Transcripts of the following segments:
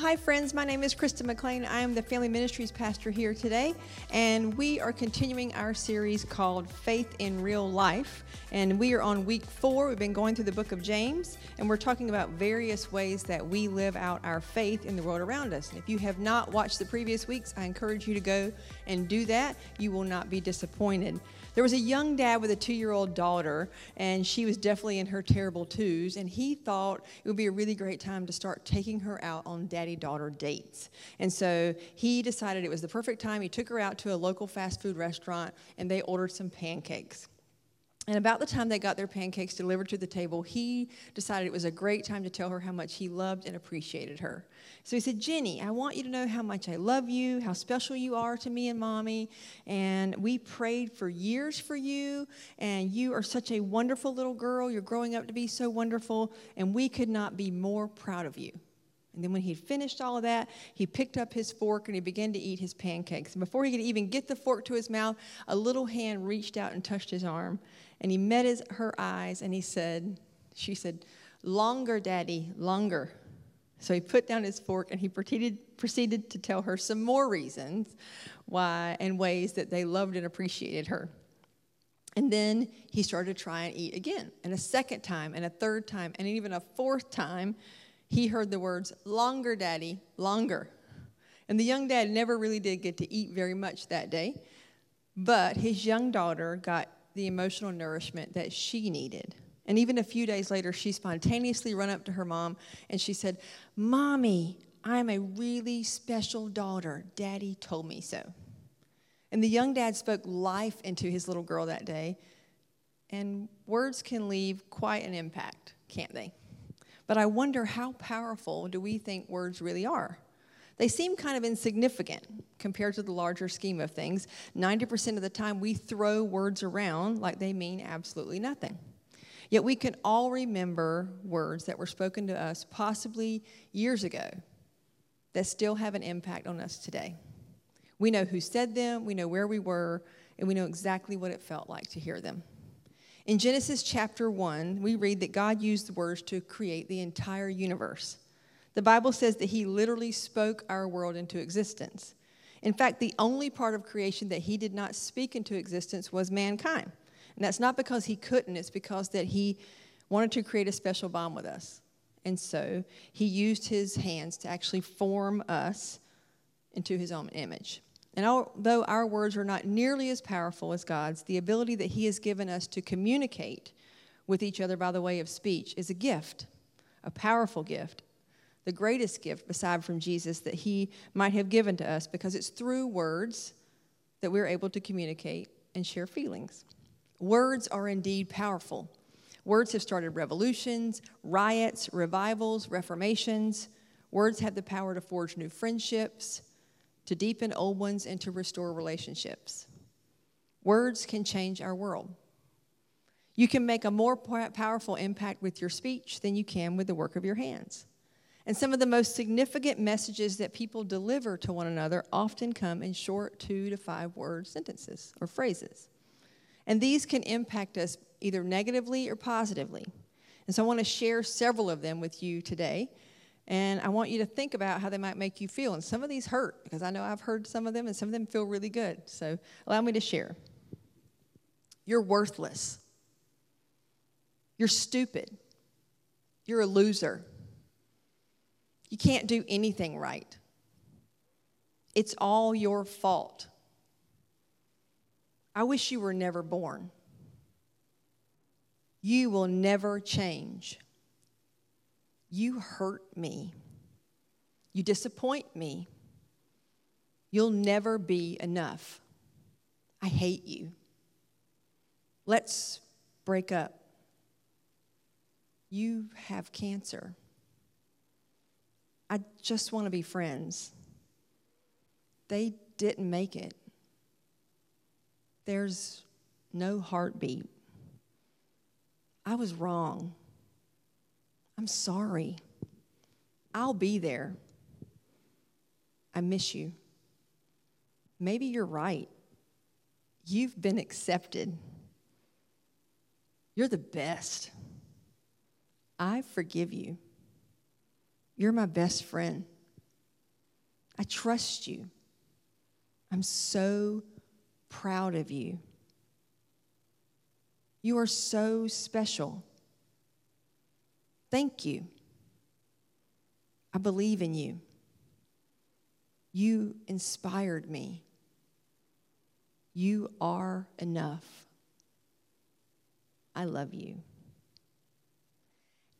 Hi, friends. My name is Krista McLean. I am the Family Ministries pastor here today, and we are continuing our series called Faith in Real Life. And we are on week four. We've been going through the book of James, and we're talking about various ways that we live out our faith in the world around us. And if you have not watched the previous weeks, I encourage you to go and do that. You will not be disappointed. There was a young dad with a two year old daughter, and she was definitely in her terrible twos. And he thought it would be a really great time to start taking her out on daddy daughter dates. And so he decided it was the perfect time. He took her out to a local fast food restaurant, and they ordered some pancakes. And about the time they got their pancakes delivered to the table, he decided it was a great time to tell her how much he loved and appreciated her. So he said, Jenny, I want you to know how much I love you, how special you are to me and mommy. And we prayed for years for you. And you are such a wonderful little girl. You're growing up to be so wonderful. And we could not be more proud of you. And then when he'd finished all of that, he picked up his fork and he began to eat his pancakes. And before he could even get the fork to his mouth, a little hand reached out and touched his arm. And he met his, her eyes and he said, She said, Longer, Daddy, longer. So he put down his fork and he proceeded, proceeded to tell her some more reasons why and ways that they loved and appreciated her. And then he started to try and eat again, and a second time, and a third time, and even a fourth time he heard the words, Longer, Daddy, longer. And the young dad never really did get to eat very much that day, but his young daughter got the emotional nourishment that she needed. And even a few days later, she spontaneously ran up to her mom and she said, Mommy, I'm a really special daughter. Daddy told me so. And the young dad spoke life into his little girl that day. And words can leave quite an impact, can't they? But I wonder how powerful do we think words really are? They seem kind of insignificant compared to the larger scheme of things. 90% of the time, we throw words around like they mean absolutely nothing. Yet we can all remember words that were spoken to us possibly years ago that still have an impact on us today. We know who said them, we know where we were, and we know exactly what it felt like to hear them. In Genesis chapter 1, we read that God used the words to create the entire universe. The Bible says that He literally spoke our world into existence. In fact, the only part of creation that He did not speak into existence was mankind. And that's not because He couldn't, it's because that He wanted to create a special bond with us. And so He used His hands to actually form us into His own image. And although our words are not nearly as powerful as God's, the ability that He has given us to communicate with each other by the way of speech is a gift, a powerful gift, the greatest gift beside from Jesus that He might have given to us because it's through words that we're able to communicate and share feelings. Words are indeed powerful. Words have started revolutions, riots, revivals, reformations. Words have the power to forge new friendships to deepen old ones, and to restore relationships. Words can change our world. You can make a more powerful impact with your speech than you can with the work of your hands. And some of the most significant messages that people deliver to one another often come in short two to five word sentences or phrases. And these can impact us either negatively or positively. And so I want to share several of them with you today and I want you to think about how they might make you feel. And some of these hurt because I know I've heard some of them and some of them feel really good. So allow me to share. You're worthless. You're stupid. You're a loser. You can't do anything right. It's all your fault. I wish you were never born. You will never change. You hurt me. You disappoint me. You'll never be enough. I hate you. Let's break up. You have cancer. I just want to be friends. They didn't make it. There's no heartbeat. I was wrong. I'm sorry. I'll be there. I miss you. Maybe you're right. You've been accepted. You're the best. I forgive you. You're my best friend. I trust you. I'm so proud of you. You are so special. Thank you. I believe in you. You inspired me. You are enough. I love you.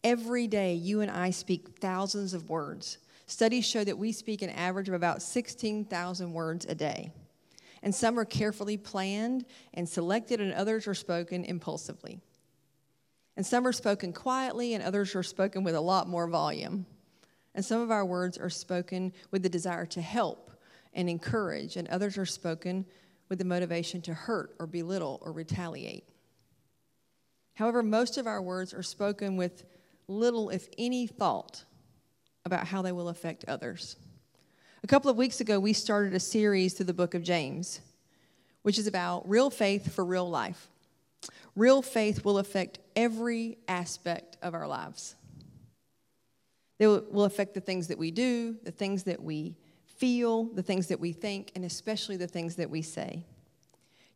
Every day, you and I speak thousands of words. Studies show that we speak an average of about 16,000 words a day. And some are carefully planned and selected, and others are spoken impulsively. And some are spoken quietly, and others are spoken with a lot more volume. And some of our words are spoken with the desire to help and encourage, and others are spoken with the motivation to hurt or belittle or retaliate. However, most of our words are spoken with little, if any, thought about how they will affect others. A couple of weeks ago, we started a series through the book of James, which is about real faith for real life. Real faith will affect every aspect of our lives. It will affect the things that we do, the things that we feel, the things that we think, and especially the things that we say.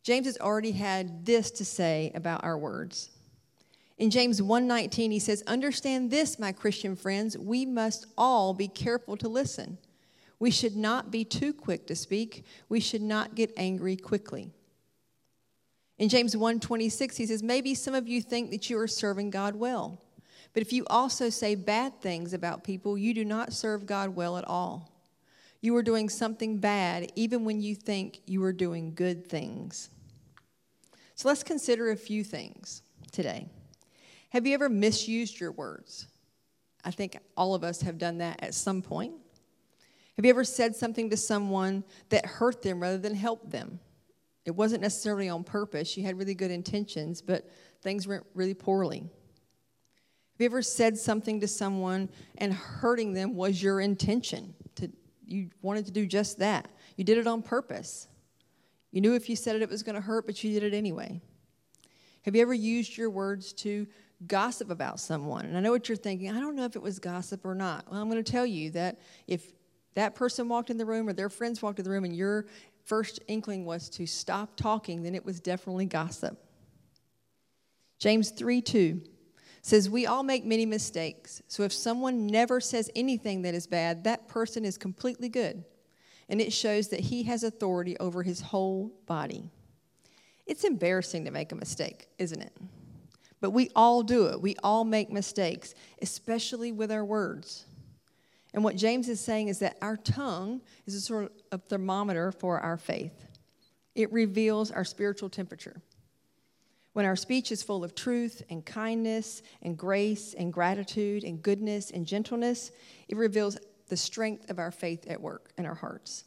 James has already had this to say about our words. In James 1:19 he says, "Understand this, my Christian friends, we must all be careful to listen. We should not be too quick to speak. We should not get angry quickly." In James 1:26 he says, "Maybe some of you think that you are serving God well, but if you also say bad things about people, you do not serve God well at all. You are doing something bad even when you think you are doing good things." So let's consider a few things today. Have you ever misused your words? I think all of us have done that at some point. Have you ever said something to someone that hurt them rather than helped them? It wasn't necessarily on purpose. You had really good intentions, but things went really poorly. Have you ever said something to someone and hurting them was your intention? To, you wanted to do just that. You did it on purpose. You knew if you said it, it was going to hurt, but you did it anyway. Have you ever used your words to gossip about someone. And I know what you're thinking. I don't know if it was gossip or not. Well, I'm going to tell you that if that person walked in the room or their friends walked in the room and your first inkling was to stop talking, then it was definitely gossip. James 3 2 says, We all make many mistakes. So if someone never says anything that is bad, that person is completely good. And it shows that he has authority over his whole body. It's embarrassing to make a mistake, isn't it? But we all do it. We all make mistakes, especially with our words. And what James is saying is that our tongue is a sort of thermometer for our faith. It reveals our spiritual temperature. When our speech is full of truth and kindness and grace and gratitude and goodness and gentleness, it reveals the strength of our faith at work in our hearts.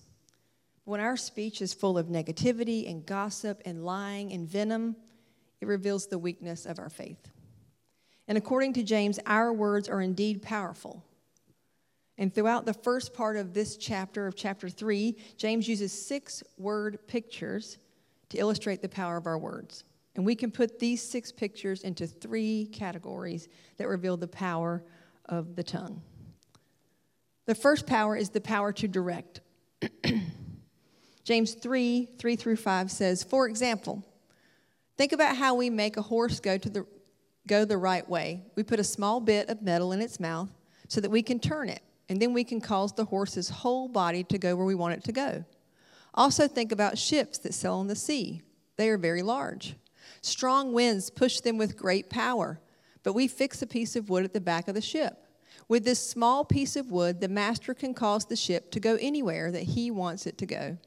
When our speech is full of negativity and gossip and lying and venom, it reveals the weakness of our faith. And according to James, our words are indeed powerful. And throughout the first part of this chapter, of chapter 3, James uses six word pictures to illustrate the power of our words. And we can put these six pictures into three categories that reveal the power of the tongue. The first power is the power to direct. James 3 3 through 5 says, For example, Think about how we make a horse go to the go the right way. We put a small bit of metal in its mouth so that we can turn it, and then we can cause the horse's whole body to go where we want it to go. Also think about ships that sail on the sea. They are very large. Strong winds push them with great power, but we fix a piece of wood at the back of the ship. With this small piece of wood, the master can cause the ship to go anywhere that he wants it to go.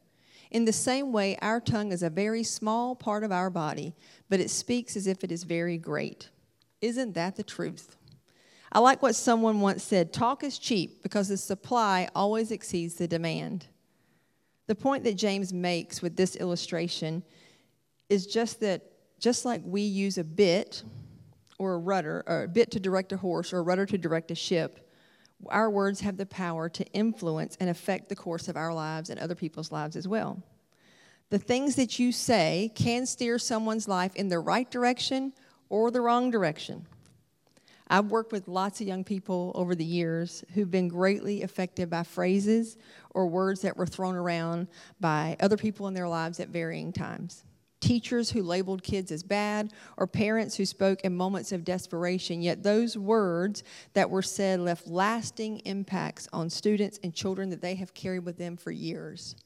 In the same way, our tongue is a very small part of our body, but it speaks as if it is very great. Isn't that the truth? I like what someone once said talk is cheap because the supply always exceeds the demand. The point that James makes with this illustration is just that, just like we use a bit or a rudder, or a bit to direct a horse or a rudder to direct a ship, our words have the power to influence and affect the course of our lives and other people's lives as well. The things that you say can steer someone's life in the right direction or the wrong direction. I've worked with lots of young people over the years who've been greatly affected by phrases or words that were thrown around by other people in their lives at varying times. Teachers who labeled kids as bad, or parents who spoke in moments of desperation, yet those words that were said left lasting impacts on students and children that they have carried with them for years.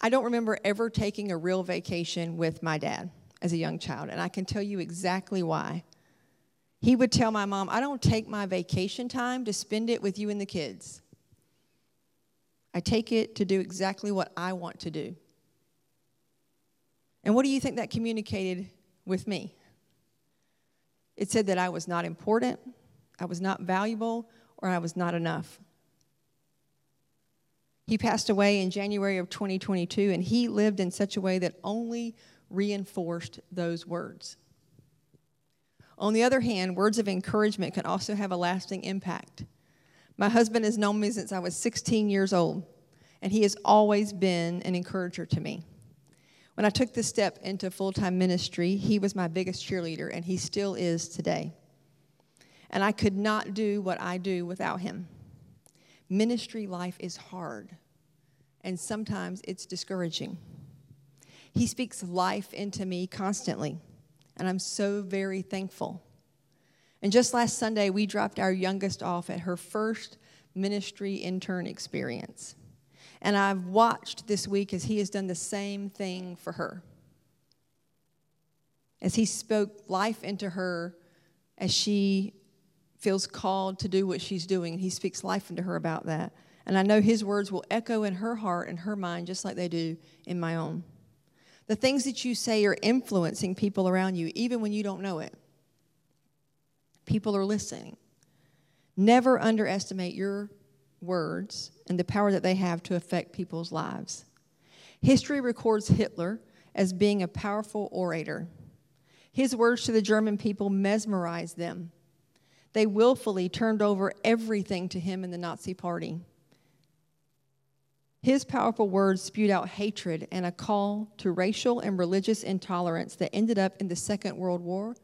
I don't remember ever taking a real vacation with my dad as a young child, and I can tell you exactly why. He would tell my mom, I don't take my vacation time to spend it with you and the kids. I take it to do exactly what I want to do. And what do you think that communicated with me? It said that I was not important, I was not valuable, or I was not enough. He passed away in January of 2022, and he lived in such a way that only reinforced those words. On the other hand, words of encouragement can also have a lasting impact. My husband has known me since I was 16 years old, and he has always been an encourager to me. When I took this step into full time ministry, he was my biggest cheerleader, and he still is today. And I could not do what I do without him. Ministry life is hard, and sometimes it's discouraging. He speaks life into me constantly, and I'm so very thankful. And just last Sunday, we dropped our youngest off at her first ministry intern experience. And I've watched this week as he has done the same thing for her. As he spoke life into her as she feels called to do what she's doing, he speaks life into her about that. And I know his words will echo in her heart and her mind just like they do in my own. The things that you say are influencing people around you, even when you don't know it. People are listening. Never underestimate your words and the power that they have to affect people's lives. History records Hitler as being a powerful orator. His words to the German people mesmerized them. They willfully turned over everything to him and the Nazi Party. His powerful words spewed out hatred and a call to racial and religious intolerance that ended up in the Second World War,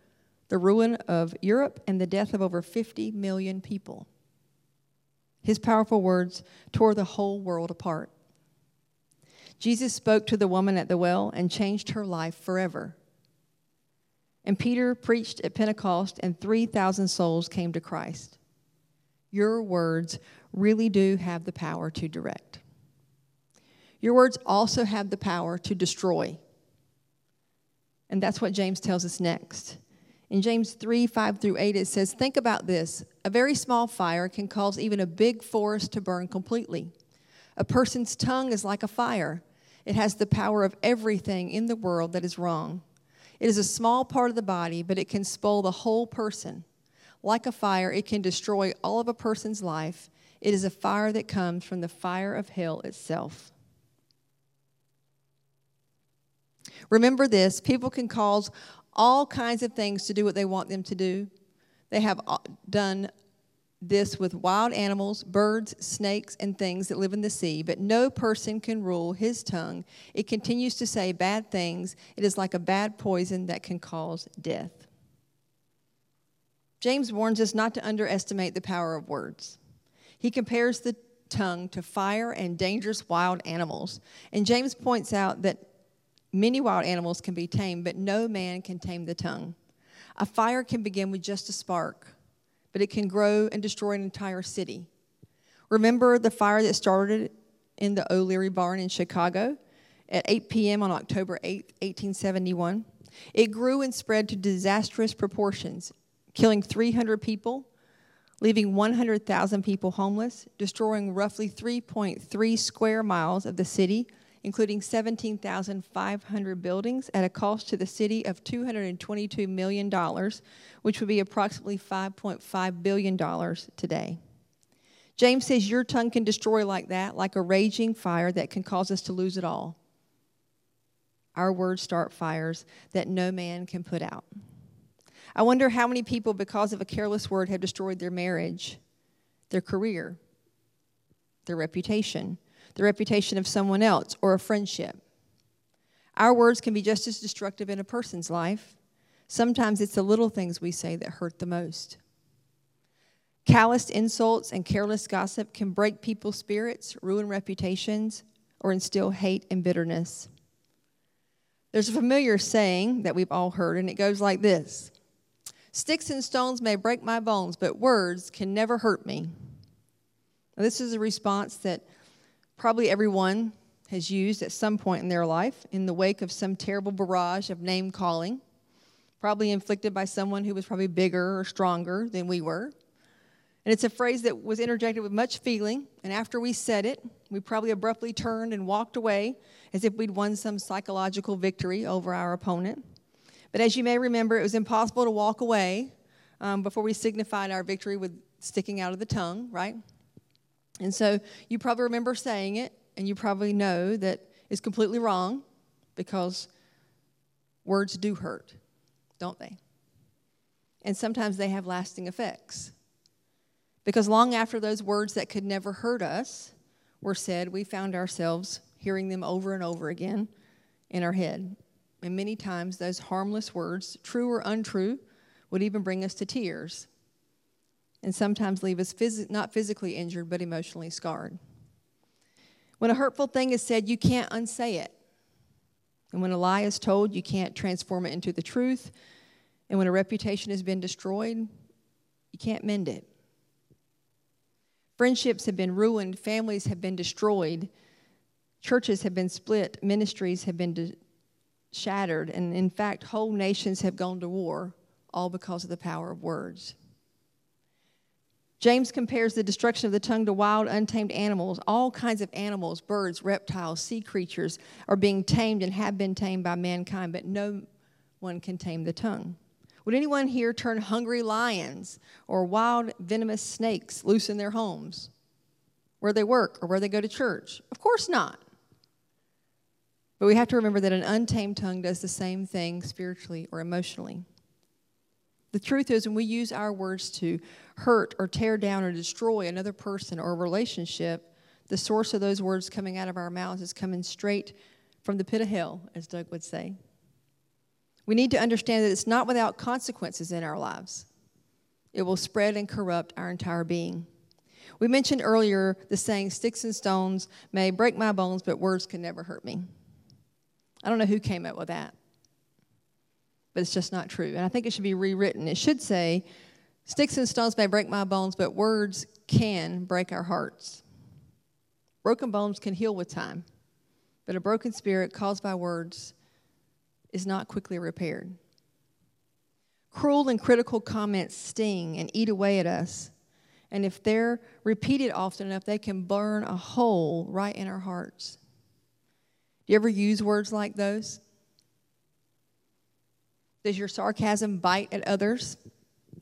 the ruin of Europe, and the death of over 50 million people. His powerful words tore the whole world apart. Jesus spoke to the woman at the well and changed her life forever. And Peter preached at Pentecost, and 3,000 souls came to Christ. Your words really do have the power to direct. Your words also have the power to destroy. And that's what James tells us next. In James 3 5 through 8, it says, Think about this. A very small fire can cause even a big forest to burn completely. A person's tongue is like a fire, it has the power of everything in the world that is wrong. It is a small part of the body, but it can spoil the whole person. Like a fire, it can destroy all of a person's life. It is a fire that comes from the fire of hell itself. Remember this people can cause all kinds of things to do what they want them to do. They have uh, done this with wild animals, birds, snakes, and things that live in the sea, but no person can rule his tongue. It continues to say bad things. It is like a bad poison that can cause death. James warns us not to underestimate the power of words. He compares the tongue to fire and dangerous wild animals. And James points out that Many wild animals can be tamed, but no man can tame the tongue. A fire can begin with just a spark, but it can grow and destroy an entire city. Remember the fire that started in the O'Leary barn in Chicago at 8 p.m. on October 8, 1871? It grew and spread to disastrous proportions, killing 300 people, leaving 100,000 people homeless, destroying roughly 3.3 square miles of the city including 17,500 buildings at a cost to the city of $222 million, which would be approximately $5.5 billion today. James says your tongue can destroy like that, like a raging fire that can cause us to lose it all. Our words start fires that no man can put out. I wonder how many people, because of a careless word, have destroyed their marriage, their career, their reputation, the reputation of someone else, or a friendship. Our words can be just as destructive in a person's life. Sometimes it's the little things we say that hurt the most. Calloused insults and careless gossip can break people's spirits, ruin reputations, or instill hate and bitterness. There's a familiar saying that we've all heard, and it goes like this Sticks and stones may break my bones, but words can never hurt me. Now, this is a response that probably everyone has used at some point in their life in the wake of some terrible barrage of name calling, probably inflicted by someone who was probably bigger or stronger than we were. And it's a phrase that was interjected with much feeling, and after we said it, we probably abruptly turned and walked away as if we'd won some psychological victory over our opponent. But as you may remember, it was impossible to walk away um, before we signified our victory with sticking out of the tongue, right? And so you probably remember saying it, and you probably know that it's completely wrong because words do hurt, don't they? And sometimes they have lasting effects. Because long after those words that could never hurt us were said, we found ourselves hearing them over and over again in our head. And many times, those harmless words, true or untrue, would even bring us to tears and sometimes leave us phys- not physically injured, but emotionally scarred. When a hurtful thing is said, you can't unsay it. And when a lie is told, you can't transform it into the truth. And when a reputation has been destroyed, you can't mend it. Friendships have been ruined, families have been destroyed, churches have been split, ministries have been de- shattered, and in fact, whole nations have gone to war, all because of the power of words. James compares the destruction of the tongue to wild, untamed animals. All kinds of animals, birds, reptiles, sea creatures are being tamed and have been tamed by mankind, but no one can tame the tongue. Would anyone here turn hungry lions or wild, venomous snakes loose in their homes, where they work, or where they go to church? Of course not. But we have to remember that an untamed tongue does the same thing spiritually or emotionally. The truth is, when we use our words to hurt or tear down or destroy another person or a relationship, the source of those words coming out of our mouths is coming straight from the pit of hell, as Doug would say. We need to understand that it's not without consequences in our lives. It will spread and corrupt our entire being. We mentioned earlier the saying, Sticks and stones may break my bones, but words can never hurt me. I don't know who came up with that but it's just not true. And I think it should be rewritten. It should say, Sticks and stones may break my bones, but words can break our hearts. Broken bones can heal with time, but a broken spirit caused by words is not quickly repaired. Cruel and critical comments sting and eat away at us. And if they're repeated often enough, they can burn a hole right in our hearts. Do you ever use words like those? Does your sarcasm bite at others?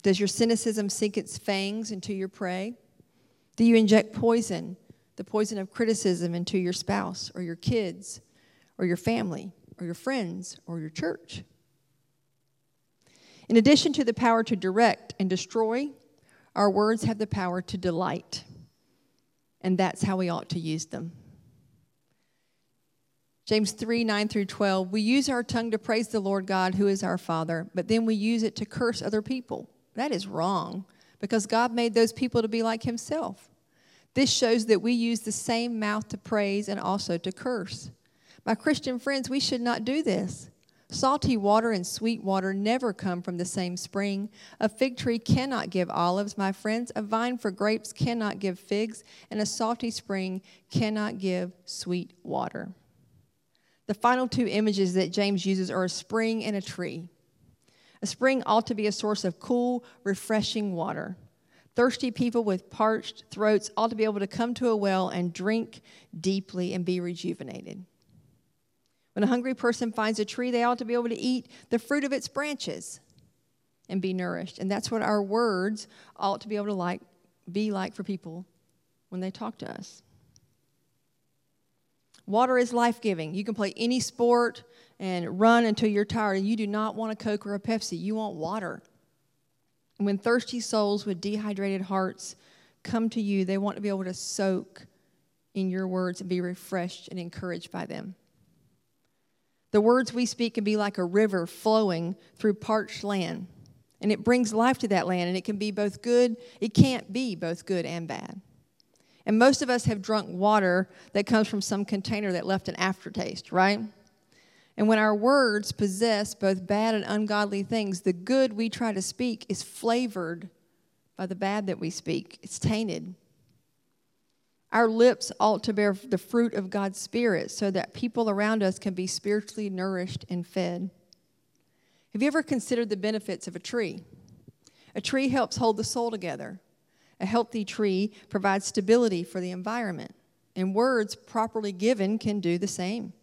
Does your cynicism sink its fangs into your prey? Do you inject poison, the poison of criticism, into your spouse or your kids or your family or your friends or your church? In addition to the power to direct and destroy, our words have the power to delight. And that's how we ought to use them. James 3 9 through 12. We use our tongue to praise the Lord God, who is our Father, but then we use it to curse other people. That is wrong because God made those people to be like Himself. This shows that we use the same mouth to praise and also to curse. My Christian friends, we should not do this. Salty water and sweet water never come from the same spring. A fig tree cannot give olives, my friends. A vine for grapes cannot give figs, and a salty spring cannot give sweet water. The final two images that James uses are a spring and a tree. A spring ought to be a source of cool, refreshing water. Thirsty people with parched throats ought to be able to come to a well and drink deeply and be rejuvenated. When a hungry person finds a tree, they ought to be able to eat the fruit of its branches and be nourished. And that's what our words ought to be able to like, be like for people when they talk to us. Water is life giving. You can play any sport and run until you're tired, and you do not want a Coke or a Pepsi. You want water. When thirsty souls with dehydrated hearts come to you, they want to be able to soak in your words and be refreshed and encouraged by them. The words we speak can be like a river flowing through parched land. And it brings life to that land, and it can be both good, it can't be both good and bad. And most of us have drunk water that comes from some container that left an aftertaste, right? And when our words possess both bad and ungodly things, the good we try to speak is flavored by the bad that we speak. It's tainted. Our lips ought to bear the fruit of God's Spirit so that people around us can be spiritually nourished and fed. Have you ever considered the benefits of a tree? A tree helps hold the soul together. A healthy tree provides stability for the environment. And words properly given can do the same.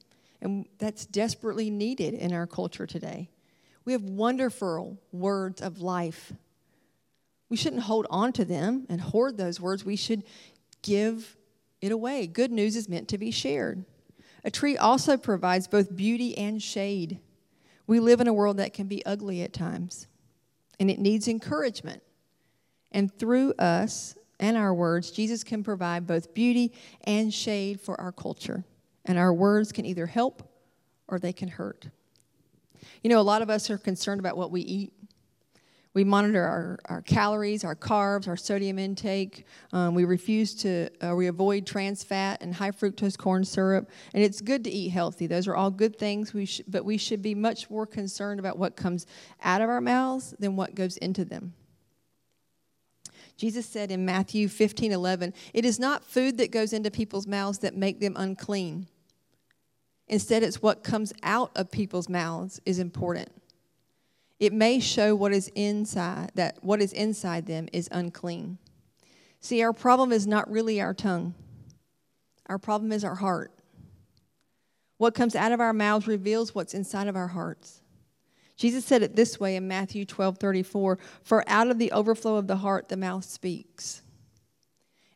And that's desperately needed in our culture today. We have wonderful words of life. We shouldn't hold on to them and hoard those words. We should give it away. Good news is meant to be shared. A tree also provides both beauty and shade. We live in a world that can be ugly at times, and it needs encouragement. And through us and our words, Jesus can provide both beauty and shade for our culture. And our words can either help or they can hurt. You know, a lot of us are concerned about what we eat. We monitor our, our calories, our carbs, our sodium intake. Um, we refuse to, uh, we avoid trans fat and high fructose corn syrup. And it's good to eat healthy. Those are all good things, we sh- but we should be much more concerned about what comes out of our mouths than what goes into them. Jesus said in Matthew 15 11, It is not food that goes into people's mouths that make them unclean. Instead, it's what comes out of people's mouths is important. It may show what is inside, that what is inside them is unclean. See, our problem is not really our tongue. Our problem is our heart. What comes out of our mouths reveals what's inside of our hearts. Jesus said it this way in Matthew 12 34 For out of the overflow of the heart, the mouth speaks.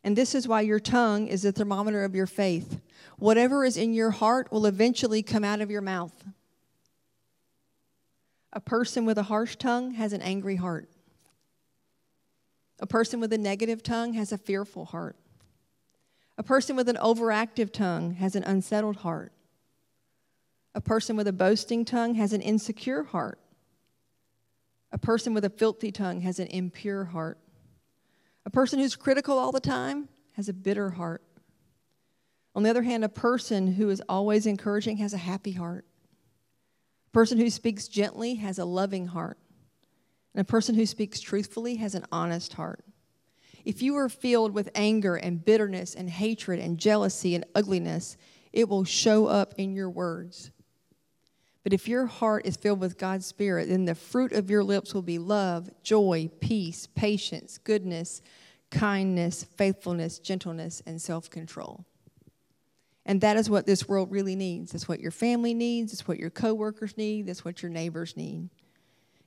And this is why your tongue is the thermometer of your faith. Whatever is in your heart will eventually come out of your mouth. A person with a harsh tongue has an angry heart. A person with a negative tongue has a fearful heart. A person with an overactive tongue has an unsettled heart. A person with a boasting tongue has an insecure heart. A person with a filthy tongue has an impure heart. A person who's critical all the time has a bitter heart. On the other hand, a person who is always encouraging has a happy heart. A person who speaks gently has a loving heart. And a person who speaks truthfully has an honest heart. If you are filled with anger and bitterness and hatred and jealousy and ugliness, it will show up in your words. But if your heart is filled with God's Spirit, then the fruit of your lips will be love, joy, peace, patience, goodness, kindness, faithfulness, gentleness, and self control. And that is what this world really needs. That's what your family needs. It's what your coworkers need. That's what your neighbors need.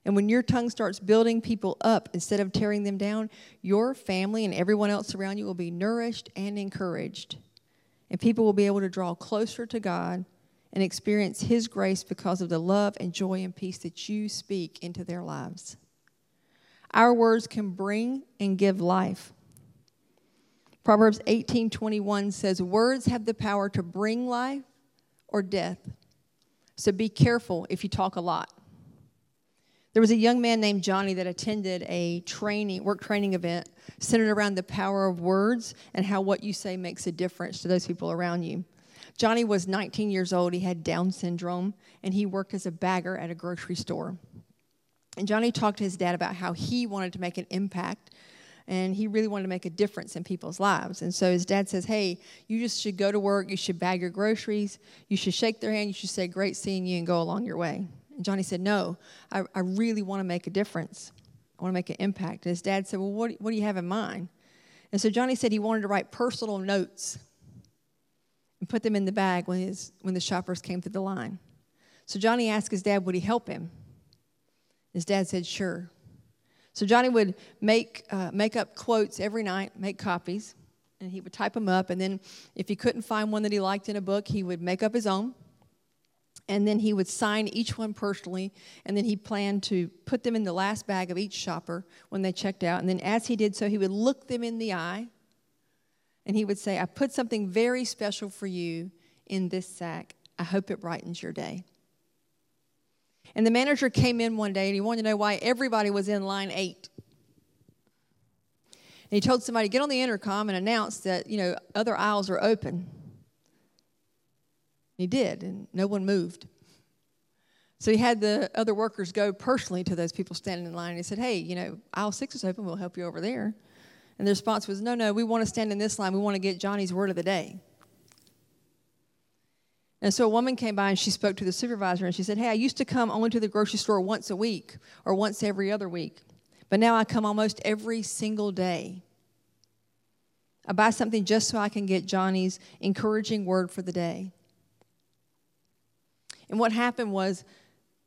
And when your tongue starts building people up instead of tearing them down, your family and everyone else around you will be nourished and encouraged. And people will be able to draw closer to God and experience His grace because of the love and joy and peace that you speak into their lives. Our words can bring and give life. Proverbs 18:21 says words have the power to bring life or death. So be careful if you talk a lot. There was a young man named Johnny that attended a training, work training event centered around the power of words and how what you say makes a difference to those people around you. Johnny was 19 years old. He had Down syndrome, and he worked as a bagger at a grocery store. And Johnny talked to his dad about how he wanted to make an impact and he really wanted to make a difference in people's lives. And so his dad says, Hey, you just should go to work, you should bag your groceries, you should shake their hand, you should say, Great seeing you, and go along your way. And Johnny said, No, I, I really want to make a difference. I want to make an impact. And his dad said, Well, what, what do you have in mind? And so Johnny said he wanted to write personal notes and put them in the bag when, his, when the shoppers came through the line. So Johnny asked his dad, Would he help him? His dad said, Sure. So Johnny would make, uh, make up quotes every night, make copies, and he would type them up. And then if he couldn't find one that he liked in a book, he would make up his own. And then he would sign each one personally. And then he planned to put them in the last bag of each shopper when they checked out. And then as he did so, he would look them in the eye and he would say, I put something very special for you in this sack. I hope it brightens your day. And the manager came in one day and he wanted to know why everybody was in line eight. And he told somebody, get on the intercom and announce that, you know, other aisles are open. He did, and no one moved. So he had the other workers go personally to those people standing in line. And he said, Hey, you know, aisle six is open. We'll help you over there. And the response was, No, no, we want to stand in this line. We want to get Johnny's word of the day. And so a woman came by and she spoke to the supervisor and she said, Hey, I used to come only to the grocery store once a week or once every other week, but now I come almost every single day. I buy something just so I can get Johnny's encouraging word for the day. And what happened was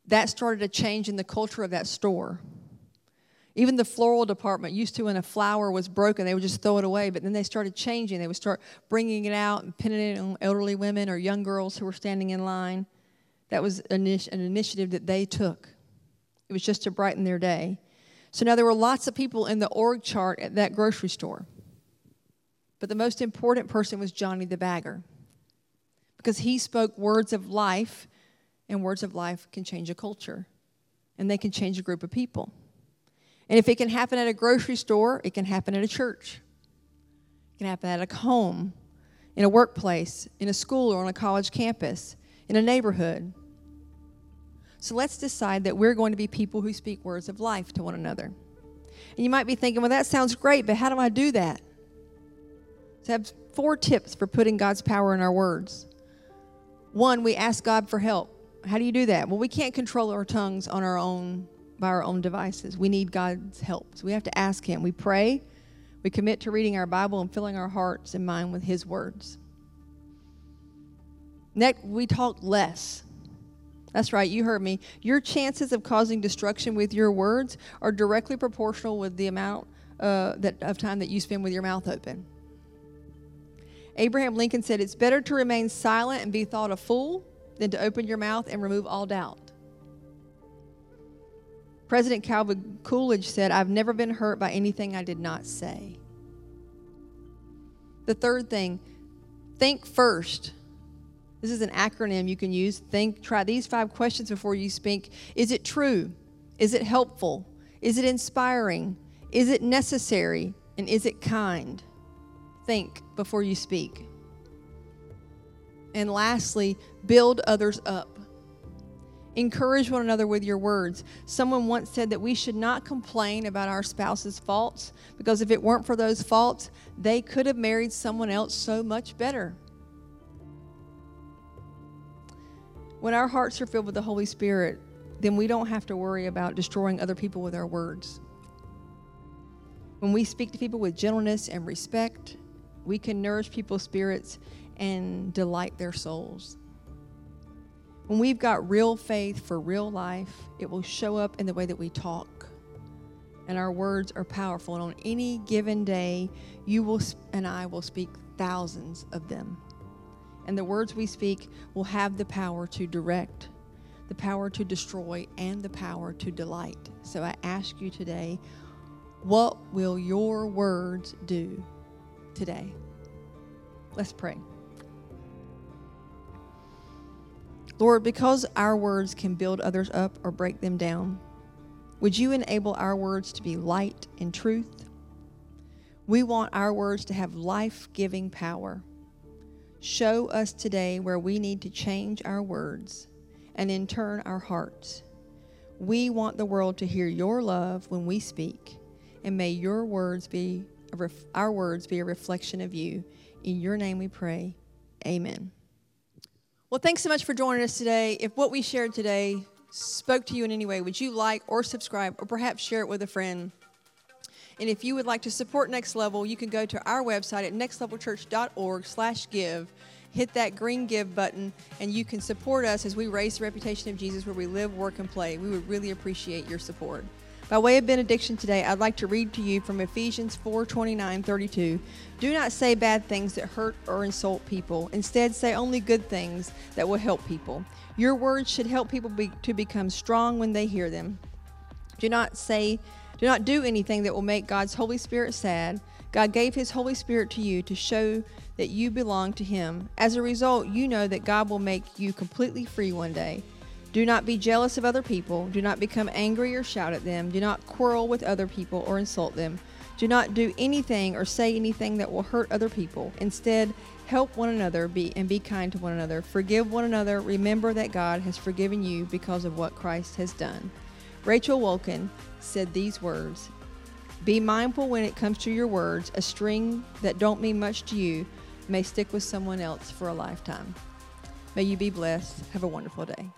that started a change in the culture of that store. Even the floral department used to, when a flower was broken, they would just throw it away. But then they started changing. They would start bringing it out and pinning it on elderly women or young girls who were standing in line. That was an initiative that they took. It was just to brighten their day. So now there were lots of people in the org chart at that grocery store. But the most important person was Johnny the bagger because he spoke words of life and words of life can change a culture and they can change a group of people. And if it can happen at a grocery store, it can happen at a church. It can happen at a home, in a workplace, in a school or on a college campus, in a neighborhood. So let's decide that we're going to be people who speak words of life to one another. And you might be thinking, well, that sounds great, but how do I do that? So I have four tips for putting God's power in our words. One, we ask God for help. How do you do that? Well, we can't control our tongues on our own by our own devices. We need God's help. So we have to ask Him. We pray, we commit to reading our Bible and filling our hearts and mind with His words. Next, we talk less. That's right, you heard me. Your chances of causing destruction with your words are directly proportional with the amount uh, that, of time that you spend with your mouth open. Abraham Lincoln said, It's better to remain silent and be thought a fool than to open your mouth and remove all doubt. President Calvin Coolidge said, I've never been hurt by anything I did not say. The third thing, think first. This is an acronym you can use. Think, try these five questions before you speak. Is it true? Is it helpful? Is it inspiring? Is it necessary? And is it kind? Think before you speak. And lastly, build others up. Encourage one another with your words. Someone once said that we should not complain about our spouse's faults because if it weren't for those faults, they could have married someone else so much better. When our hearts are filled with the Holy Spirit, then we don't have to worry about destroying other people with our words. When we speak to people with gentleness and respect, we can nourish people's spirits and delight their souls. When we've got real faith for real life, it will show up in the way that we talk. And our words are powerful. And on any given day, you will and I will speak thousands of them. And the words we speak will have the power to direct, the power to destroy, and the power to delight. So I ask you today, what will your words do today? Let's pray. Lord, because our words can build others up or break them down, would you enable our words to be light and truth? We want our words to have life giving power. Show us today where we need to change our words and in turn our hearts. We want the world to hear your love when we speak, and may your words be ref- our words be a reflection of you. In your name we pray. Amen. Well, thanks so much for joining us today. If what we shared today spoke to you in any way, would you like or subscribe or perhaps share it with a friend? And if you would like to support Next Level, you can go to our website at nextlevelchurch.org slash give. Hit that green give button, and you can support us as we raise the reputation of Jesus where we live, work, and play. We would really appreciate your support. By way of benediction today, I'd like to read to you from Ephesians 4 29 32. Do not say bad things that hurt or insult people. Instead, say only good things that will help people. Your words should help people be, to become strong when they hear them. Do not say, do not do anything that will make God's Holy Spirit sad. God gave His Holy Spirit to you to show that you belong to Him. As a result, you know that God will make you completely free one day. Do not be jealous of other people. Do not become angry or shout at them. Do not quarrel with other people or insult them. Do not do anything or say anything that will hurt other people. Instead, help one another be and be kind to one another. Forgive one another. Remember that God has forgiven you because of what Christ has done. Rachel Wolchin said these words Be mindful when it comes to your words. A string that don't mean much to you may stick with someone else for a lifetime. May you be blessed. Have a wonderful day.